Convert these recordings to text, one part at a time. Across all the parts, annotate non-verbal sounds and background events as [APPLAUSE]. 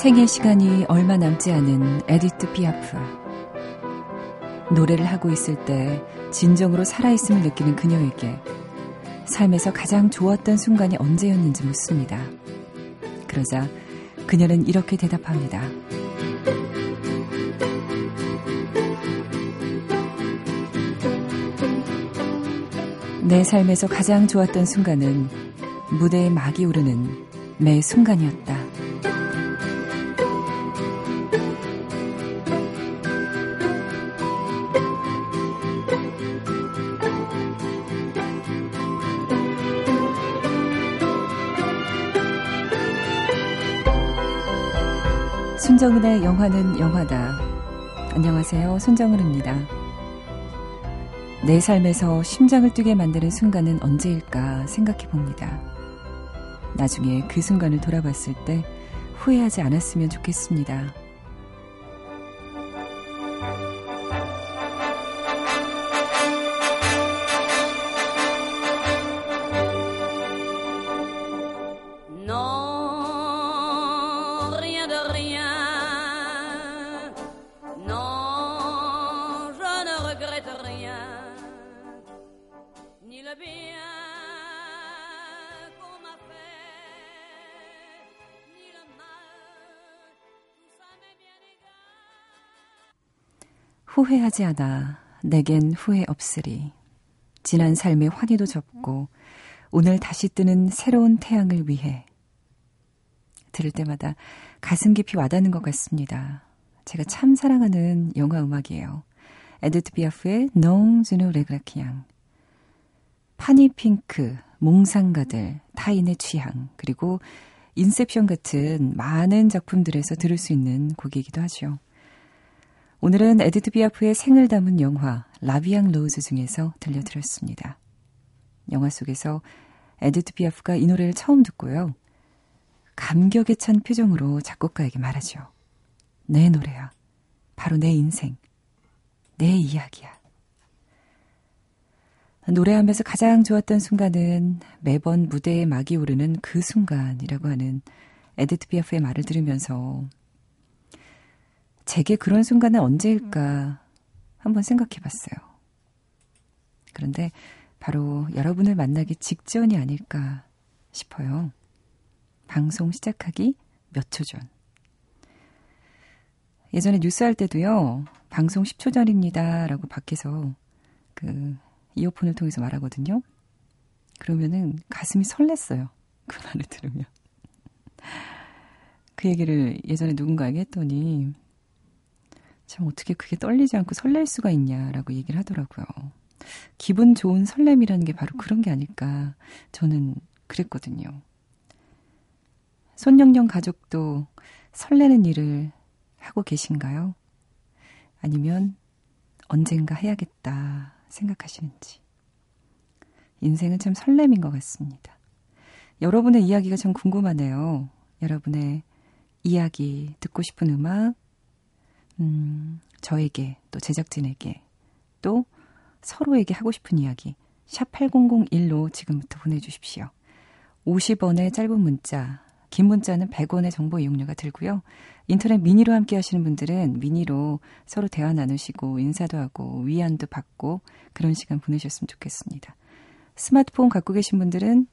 생애 시간이 얼마 남지 않은 에디트 피아프. 노래를 하고 있을 때 진정으로 살아있음을 느끼는 그녀에게 삶에서 가장 좋았던 순간이 언제였는지 묻습니다. 그러자 그녀는 이렇게 대답합니다. 내 삶에서 가장 좋았던 순간은 무대에 막이 오르는 매 순간이었다. 손정은의 영화는 영화다. 안녕하세요. 손정은입니다. 내 삶에서 심장을 뛰게 만드는 순간은 언제일까 생각해 봅니다. 나중에 그 순간을 돌아봤을 때 후회하지 않았으면 좋겠습니다. 후회하지 않아 내겐 후회 없으리. 지난 삶의 환희도 접고 오늘 다시 뜨는 새로운 태양을 위해 들을 때마다 가슴 깊이 와닿는 것 같습니다. 제가 참 사랑하는 영화 음악이에요. 에디트 피아프의 Non, je ne regrette rien 파니핑크, 몽상가들, 타인의 취향, 그리고 인셉션 같은 많은 작품들에서 들을 수 있는 곡이기도 하죠. 오늘은 에디트 피아프의 생을 담은 영화 La Vie en Rose 중에서 들려드렸습니다. 영화 속에서 에디트 피아프가 이 노래를 처음 듣고요. 감격에 찬 표정으로 작곡가에게 말하죠. 내 노래야. 바로 내 인생. 내 이야기야. 노래하면서 가장 좋았던 순간은 매번 무대에 막이 오르는 그 순간이라고 하는 에드트 비아프의 말을 들으면서 제게 그런 순간은 언제일까 한번 생각해 봤어요. 그런데 바로 여러분을 만나기 직전이 아닐까 싶어요. 방송 시작하기 몇 초 전. 예전에 뉴스 할 때도요, 방송 10초 전입니다. 라고 밖에서 그 이어폰을 통해서 말하거든요. 그러면은 가슴이 설렜어요. 그 말을 들으면. 그 얘기를 예전에 누군가에게 했더니 참 어떻게 그게 떨리지 않고 설렐 수가 있냐라고 얘기를 하더라고요. 기분 좋은 설렘이라는 게 바로 그런 게 아닐까 저는 그랬거든요. 손영영 가족도 설레는 일을 하고 계신가요? 아니면 언젠가 해야겠다 생각하시는지. 인생은 참 설렘인 것 같습니다. 여러분의 이야기가 참 궁금하네요. 여러분의 이야기, 듣고 싶은 음악, 음, 저에게 또 제작진에게 또 서로에게 하고 싶은 이야기 샵 8001로 지금부터 보내주십시오. 50원의 짧은 문자, 긴 문자는 100원의 정보 이용료가 들고요. 인터넷 미니로 함께 하시는 분들은 미니로 서로 대화 나누시고 인사도 하고 위안도 받고 그런 시간 보내셨으면 좋겠습니다. 스마트폰 갖고 계신 분들은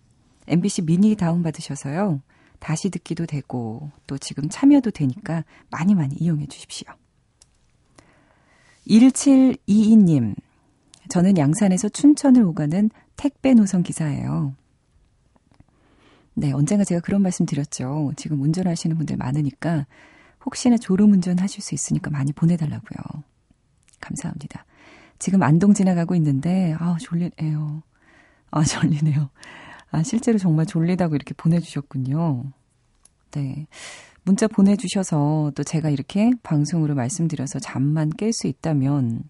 MBC 미니 다운받으셔서요. 다시 듣기도 되고 또 지금 참여도 되니까 많이 많이 이용해 주십시오. 1722님, 저는 양산에서 춘천을 오가는 택배 노선 기사예요. 네, 언젠가 제가 그런 말씀 드렸죠. 지금 운전하시는 분들 많으니까 혹시나 졸음 운전 하실 수 있으니까 많이 보내달라고요. 감사합니다. 지금 안동 지나가고 있는데, 아, 졸리네요. 아, 졸리네요. 아, 실제로 정말 졸리다고 이렇게 보내주셨군요. 네. 문자 보내주셔서 또 제가 이렇게 방송으로 말씀드려서 잠만 깰 수 있다면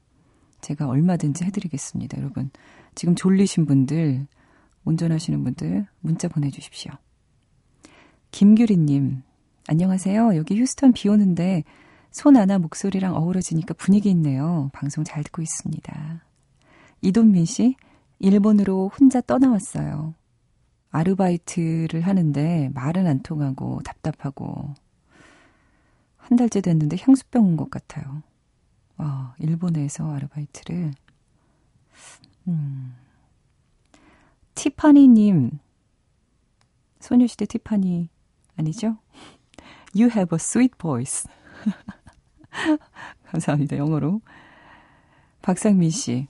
제가 얼마든지 해드리겠습니다. 여러분, 지금 졸리신 분들, 운전하시는 분들 문자 보내주십시오. 김규리님, 안녕하세요. 여기 휴스턴 비 오는데 손 하나 목소리랑 어우러지니까 분위기 있네요. 방송 잘 듣고 있습니다. 이돈민 씨, 일본으로 혼자 떠나왔어요. 아르바이트를 하는데 말은 안 통하고 답답하고 한 달째 됐는데 향수병 온 것 같아요. 와, 일본에서 아르바이트를. 음. 티파니님. 소녀시대 티파니 아니죠? You have a sweet voice. [LAUGHS] 감사합니다. 영어로. 박상민 씨.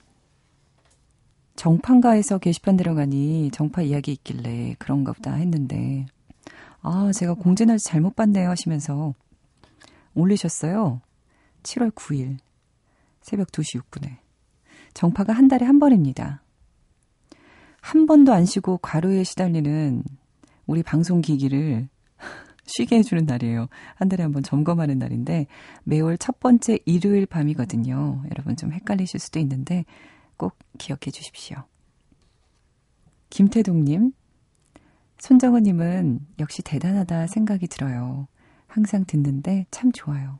정판가에서 게시판 들어가니 정파 이야기 있길래 그런가 보다 했는데, 아, 제가 공지날짜 잘못 봤네요 하시면서 올리셨어요. 7월 9일, 새벽 2시 6분에. 정파가 한 달에 한 번입니다. 한 번도 안 쉬고 과로에 시달리는 우리 방송 기기를 [LAUGHS] 쉬게 해주는 날이에요. 한 달에 한 번 점검하는 날인데 매월 첫 번째 일요일 밤이거든요. 여러분 좀 헷갈리실 수도 있는데 꼭 기억해 주십시오. 김태동님, 손정은님은 역시 대단하다 생각이 들어요. 항상 듣는데 참 좋아요.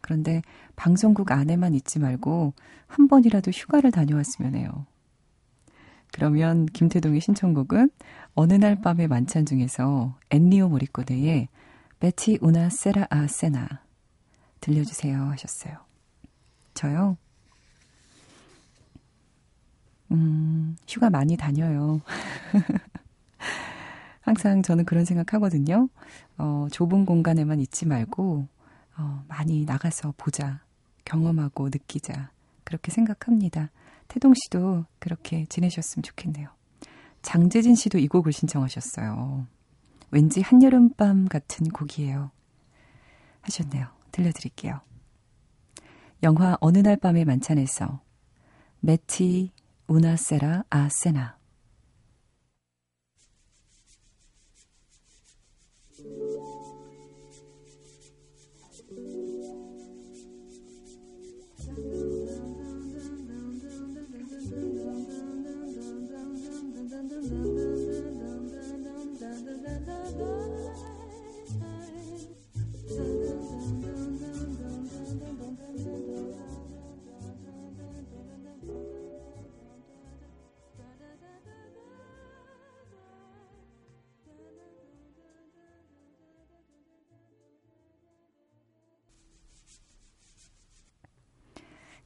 그런데 방송국 안에만 있지 말고 한 번이라도 휴가를 다녀왔으면 해요. 그러면 김태동의 신청곡은 어느 날 밤의 만찬 중에서 엔리오 모리코네의 베티 우나 세라 아 세나 들려주세요 하셨어요. 저요? 음, 휴가 많이 다녀요. [LAUGHS] 항상 저는 그런 생각 하거든요. 어, 좁은 공간에만 있지 말고, 어, 많이 나가서 보자. 경험하고 느끼자. 그렇게 생각합니다. 태동 씨도 그렇게 지내셨으면 좋겠네요. 장재진 씨도 이 곡을 신청하셨어요. 왠지 한여름밤 같은 곡이에요. 하셨네요. 들려드릴게요. 영화 어느 날 밤의 만찬에서 메티 우나세라 아세나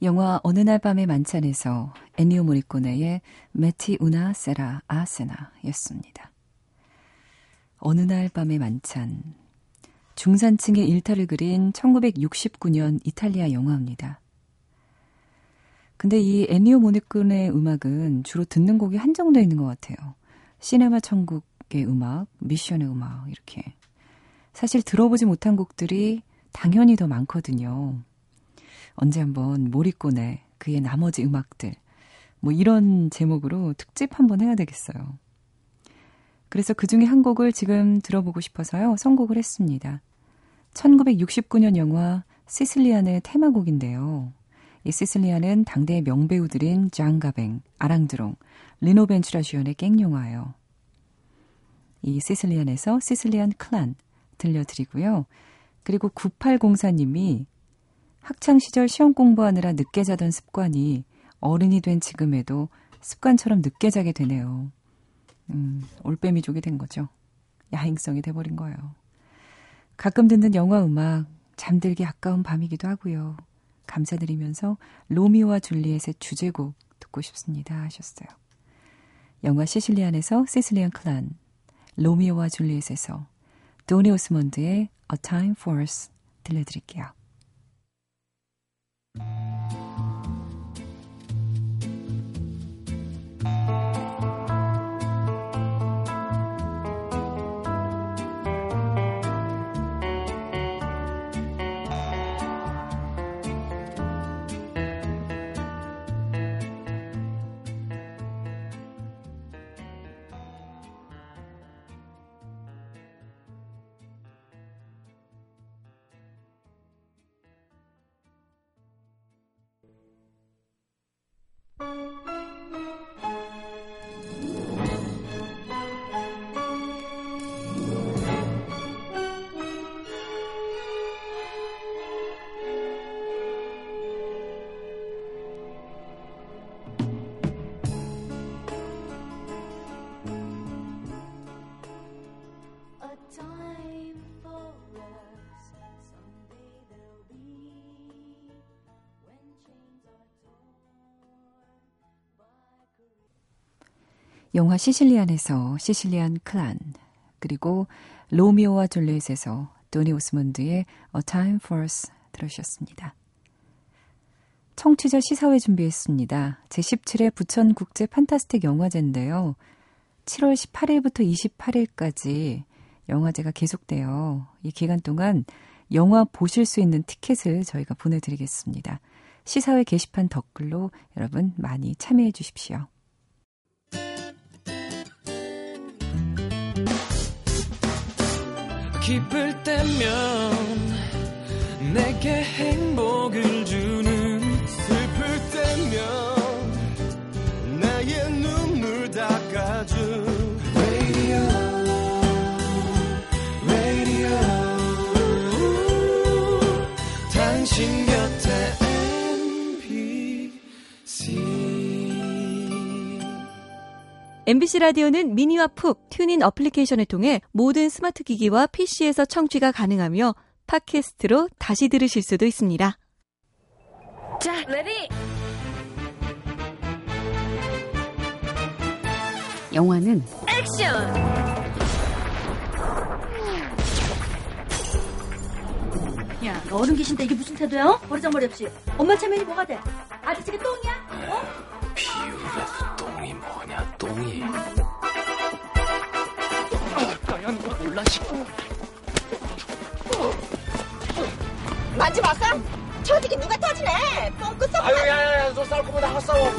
영화 어느 날 밤의 만찬에서 애니오 모리코네의 메티 우나 세라 아세나 였습니다. 어느 날 밤의 만찬. 중산층의 일탈을 그린 1969년 이탈리아 영화입니다. 근데 이 애니오 모리코네의 음악은 주로 듣는 곡이 한정되어 있는 것 같아요. 시네마 천국의 음악, 미션의 음악, 이렇게. 사실 들어보지 못한 곡들이 당연히 더 많거든요. 언제 한번 몰입고네 그의 나머지 음악들 뭐 이런 제목으로 특집 한번 해야 되겠어요. 그래서 그 중에 한 곡을 지금 들어보고 싶어서요. 선곡을 했습니다. 1969년 영화 시슬리안의 테마곡인데요. 이 시슬리안은 당대의 명배우들인 장가뱅, 아랑드롱, 리노 벤츄라 주연의 깽영화예요. 이 시슬리안에서 시슬리안 클란 들려드리고요. 그리고 9804님이 학창 시절 시험 공부하느라 늦게 자던 습관이 어른이 된 지금에도 습관처럼 늦게 자게 되네요. 음, 올빼미족이 된 거죠. 야행성이 돼버린 거예요. 가끔 듣는 영화 음악, 잠들기 아까운 밤이기도 하고요. 감사드리면서 로미오와 줄리엣의 주제곡 듣고 싶습니다 하셨어요. 영화 시실리안에서 시슬리안 클란, 로미오와 줄리엣에서 도니 오스몬드의 A Time for Us 들려드릴게요. 영화 시실리안에서 시실리안 클란, 그리고 로미오와 줄리엣에서 도니 오스몬드의 A Time for Us 들으셨습니다. 청취자 시사회 준비했습니다. 제17회 부천국제 판타스틱 영화제인데요. 7월 18일부터 28일까지 영화제가 계속돼요. 이 기간 동안 영화 보실 수 있는 티켓을 저희가 보내드리겠습니다. 시사회 게시판 댓글로 여러분 많이 참여해 주십시오. 기쁠 때면 내게 행복을 MBC 라디오는 미니와 푹 TuneIn 어플리케이션을 통해 모든 스마트 기기와 PC에서 청취가 가능하며 팟캐스트로 다시 들으실 수도 있습니다. 자, ready! 영화는 액션! 야, 너 어른 계신데 이게 무슨 태도야? 어? 버르장머리 없이. 엄마 체면이 뭐가 돼? 아저씨가 똥이야? 어? 똥이 나연 거 몰라 싶고 만지 마사? 저기 누가 터지네. 똥끝 썩 아유 야야야 너 싸울 거면 나가 싸워.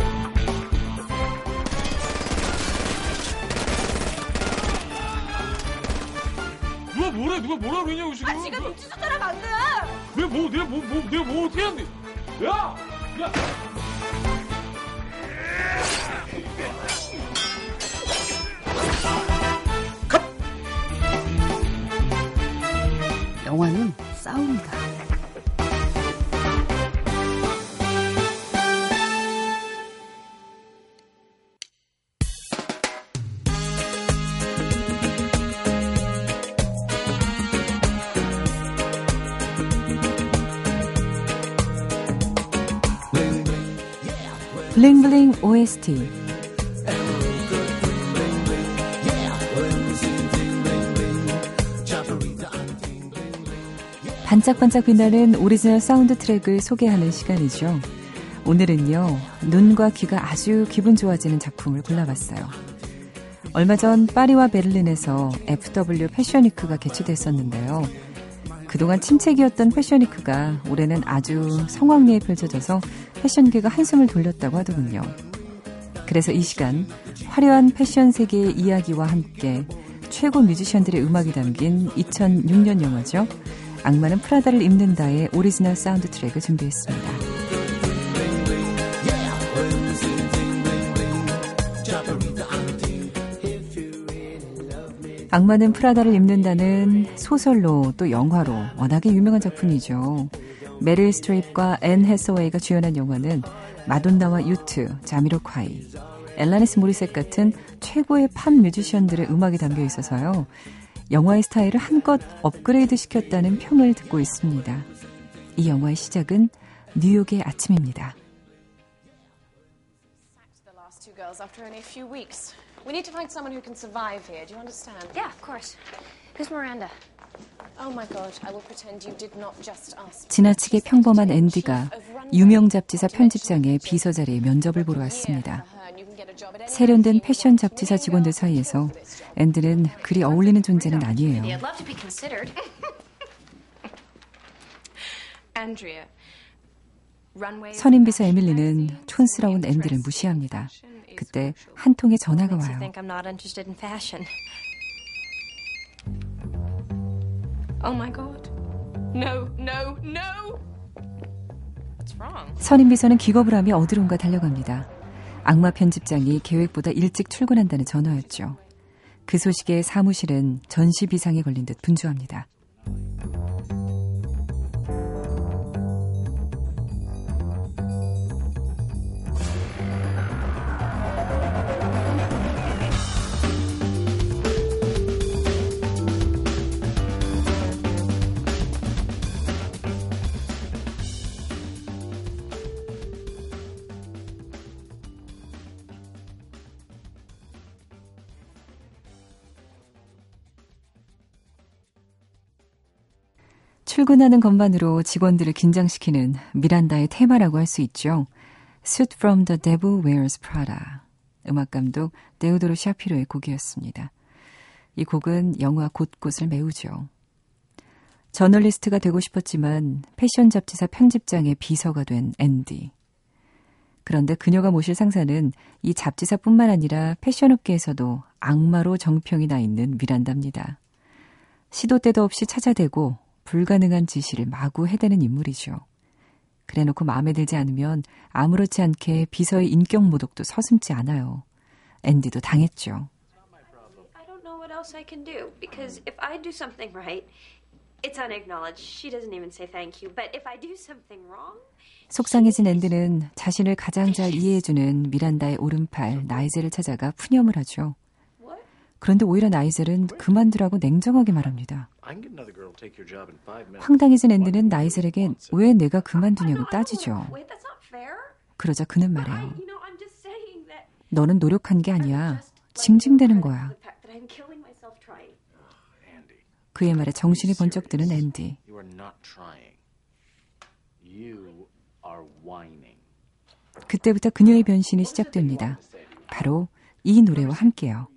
누가 뭐래? 누가 뭐라 그러냐고 지금. 아 지금 눈치 줬잖아 방금 내가 뭐 내가 뭐, 뭐 내가 뭐 어떻게 했는데 야! 야! 영화는 싸움이다. 블링블링 OST 반짝반짝 빛나는 오리지널 사운드 트랙을 소개하는 시간이죠. 오늘은요, 눈과 귀가 아주 기분 좋아지는 작품을 골라봤어요. 얼마 전 파리와 베를린에서 FW 패션위크가 개최됐었는데요. 그동안 침체기였던 패션위크가 올해는 아주 성황리에 펼쳐져서 패션계가 한숨을 돌렸다고 하더군요. 그래서 이 시간 화려한 패션 세계의 이야기와 함께 최고 뮤지션들의 음악이 담긴 2006년 영화죠. 악마는 프라다를 입는다의 오리지널 사운드 트랙을 준비했습니다. 악마는 프라다를 입는다는 소설로 또 영화로 워낙에 유명한 작품이죠. 메릴 스트립과 앤 해서웨이가 주연한 영화는 마돈나와 유투, 자미로콰이, 엘라니스 모리셋 같은 최고의 팝 뮤지션들의 음악이 담겨 있어서요. 영화의 스타일을 한껏 업그레이드 시켰다는 평을 듣고 있습니다. 이 영화의 시작은 뉴욕의 아침입니다. We need to find someone who can survive here. Do you understand? Yeah, of course. Who's Miranda? Oh my god, I will pretend you did not just ask. 지나치게 평범한 앤디가 유명 잡지사 편집장의 비서 자리에 면접을 보러 왔습니다. 세련된 패션 잡지사 직원들 사이에서 앤드는 그리 어울리는 존재는 아니에요. [LAUGHS] 선임비서 에밀리는 촌스러운 앤디를 무시합니다. 그때 한 통의 전화가 와요. 선임비서는 기겁을 하며 어디론가 달려갑니다. 악마 편집장이 계획보다 일찍 출근한다는 전화였죠. 그 소식에 사무실은 전시 비상에 걸린 듯 분주합니다. 출근하는 것만으로 직원들을 긴장시키는 미란다의 테마라고 할 수 있죠. Suit from the Devil Wears Prada. 음악 감독 네오도로 샤피로의 곡이었습니다. 이 곡은 영화 곳곳을 메우죠. 저널리스트가 되고 싶었지만 패션 잡지사 편집장의 비서가 된 앤디. 그런데 그녀가 모실 상사는 이 잡지사뿐만 아니라 패션업계에서도 악마로 정평이 나 있는 미란다입니다. 시도 때도 없이 찾아대고 불가능한 지시를 마구 해대는 인물이죠. 그래놓고 마음에 들지 않으면 아무렇지 않게 비서의 인격 모독도 서슴지 않아요. 앤디도 당했죠. I don't know what else I can do because if I do something right, it's unacknowledged. She doesn't even say thank you. But if I do something wrong, 속상해진 앤디는 자신을 가장 잘 이해해주는 미란다의 오른팔 나이젤을 찾아가 푸념을 하죠. 그런데 오히려 나이젤은 그만두라고 냉정하게 말합니다. I can get another girl to take your job in five minutes. 황당해진 앤디는 나이젤에게 왜 내가 그만두냐고 따지죠. 그러자 그는 말해요. you know, I'm just saying that. 너는 노력한 게 아니야. 징징대는 거야. 그의 말에 정신이 번쩍 드는 앤디. 그때부터 그녀의 변신이 시작됩니다. 바로 이 노래와 함께요.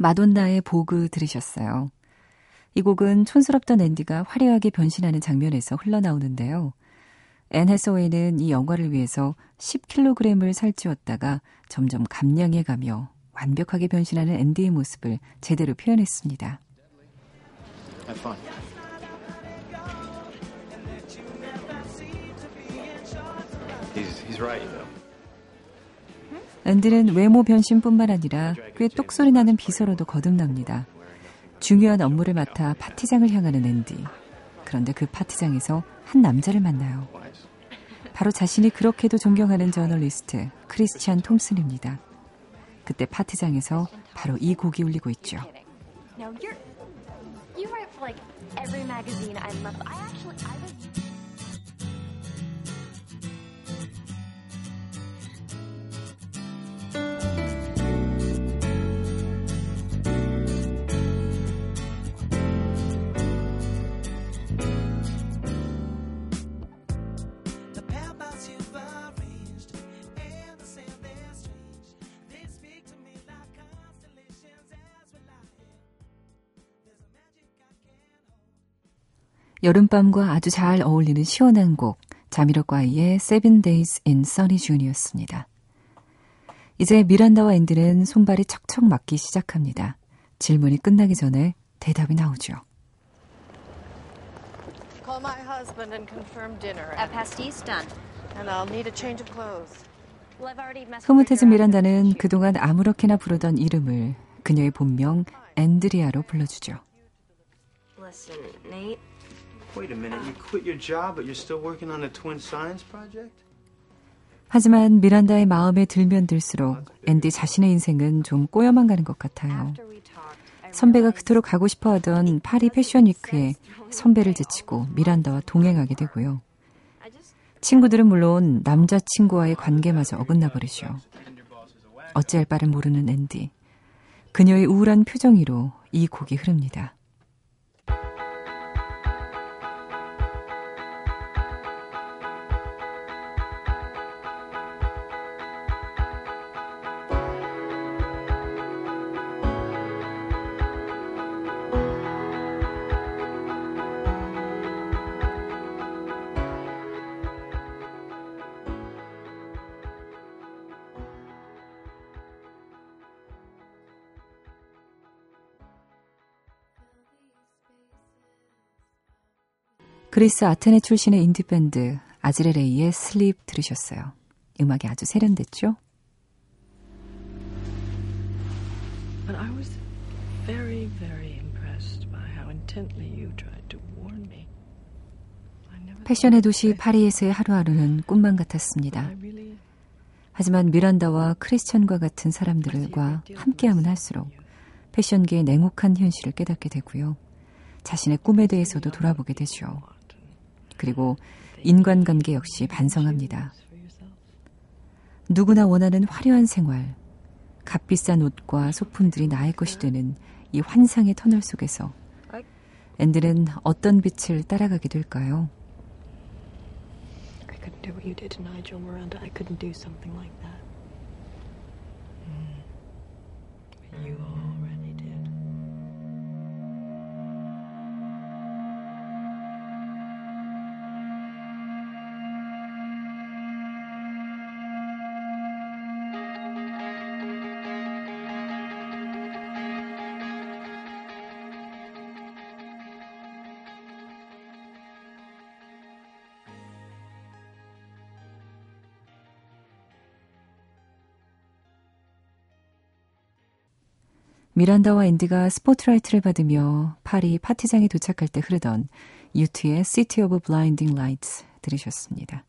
마돈나의 Vogue 들으셨어요. 이 곡은 촌스럽던 앤디가 화려하게 변신하는 장면에서 흘러나오는데요. 앤 해서웨이는 이 영화를 위해서 10kg을 살찌웠다가 점점 감량해가며 완벽하게 변신하는 앤디의 모습을 제대로 표현했습니다. He's he's right. 앤디는 외모 변신뿐만 아니라 꽤 똑소리 나는 비서로도 거듭납니다. 중요한 업무를 맡아 파티장을 향하는 앤디. 그런데 그 파티장에서 한 남자를 만나요. 바로 자신이 그렇게도 존경하는 저널리스트 크리스티안 톰슨입니다. 그때 파티장에서 바로 이 곡이 울리고 있죠. 여름밤과 아주 잘 어울리는 시원한 곡 자미로과이의 Seven Days in Sunny June이었습니다. 이제 미란다와 앤디는 손발이 척척 맞기 시작합니다. 질문이 끝나기 전에 대답이 나오죠. Call my husband and confirm dinner. at pastis done. And I'll need a change of clothes. 흐뭇해진 미란다는 그동안 아무렇게나 부르던 이름을 그녀의 본명 앤드리아로 불러주죠. Listen, Nate. Wait a minute, you quit your job, but you're still working on the twin science project? 하지만 미란다의 마음에 들면 들수록 앤디 자신의 인생은 좀 꼬여만 가는 것 같아요. 선배가 그토록 가고 싶어 하던 파리 패션 위크에 선배를 제치고 미란다와 동행하게 되고요. 친구들은 물론 남자친구와의 관계마저 어긋나 버리죠. 어찌할 바를 모르는 앤디. 그녀의 우울한 표정 위로 이 곡이 흐릅니다. 그리스 아테네 출신의 인디밴드 Azure Ray의 Sleep 들으셨어요. 음악이 아주 세련됐죠? When I was very, very impressed by how intently you tried to warn me. 패션의 도시 파리에서의 하루하루는 꿈만 같았습니다. 하지만 미란다와 크리스천과 같은 사람들과 함께하면 할수록 패션계의 냉혹한 현실을 깨닫게 되고요. 자신의 꿈에 대해서도 돌아보게 되죠. 그리고 인간관계 역시 반성합니다. 누구나 원하는 화려한 생활, 값비싼 옷과 소품들이 나의 것이 되는 이 환상의 터널 속에서 앤드는 어떤 빛을 따라가게 될까요? I couldn't do what you did to Nigel, Miranda. I couldn't do something like that. Mm. But you already 미란다와 앤디가 스포트라이트를 받으며 파리 파티장에 도착할 때 흐르던 유투의 City of Blinding Lights 들으셨습니다.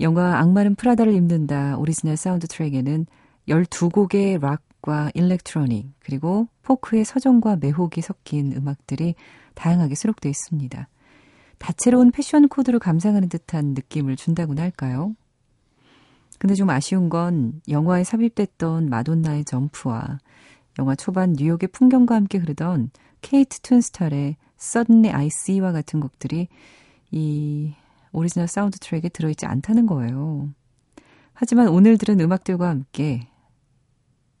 영화 악마는 프라다를 입는다 오리지널 사운드 트랙에는 12곡의 락과 일렉트로닉 그리고 포크의 서정과 매혹이 섞인 음악들이 다양하게 수록되어 있습니다. 다채로운 패션 코드를 감상하는 듯한 느낌을 준다고나 할까요? 근데 좀 아쉬운 건 영화에 삽입됐던 마돈나의 Jump와 영화 초반 뉴욕의 풍경과 함께 흐르던 케이티 툰스탈의 Suddenly I See와 같은 곡들이 이 오리지널 사운드 트랙에 들어있지 않다는 거예요. 하지만 오늘 들은 음악들과 함께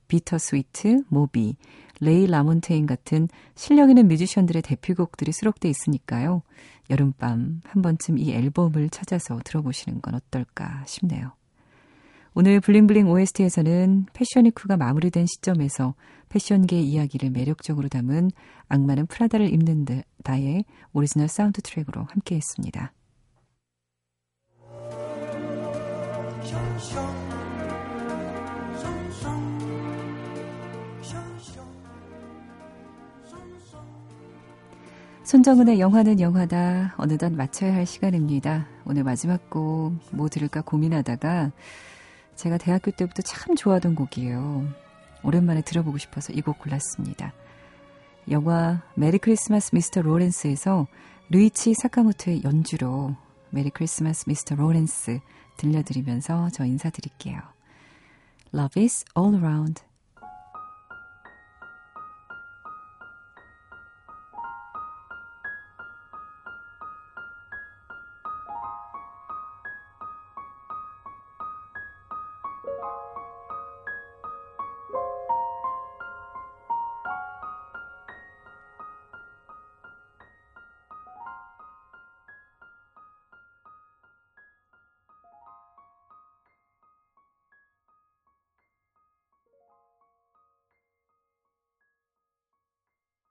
비터 스위트, 모비, 레이 라몬테인 같은 실력 있는 뮤지션들의 대표곡들이 수록돼 있으니까요. 여름밤 한 번쯤 이 앨범을 찾아서 들어보시는 건 어떨까 싶네요. 오늘 블링블링 OST에서는 패션위크가 마무리된 시점에서 패션계 이야기를 매력적으로 담은 악마는 프라다를 입는다의 오리지널 사운드 트랙으로 함께 했습니다. 손정은의 영화는 영화다. 어느덧 마쳐야 할 시간입니다. 오늘 마지막 곡 뭐 들을까 고민하다가 제가 대학교 때부터 참 좋아하던 곡이에요. 오랜만에 들어보고 싶어서 이 곡 골랐습니다. 영화 Merry Christmas Mr. Lawrence에서 류이치 사카모토의 연주로 Merry Christmas Mr. Lawrence 들려드리면서 저 인사드릴게요. Love is all around.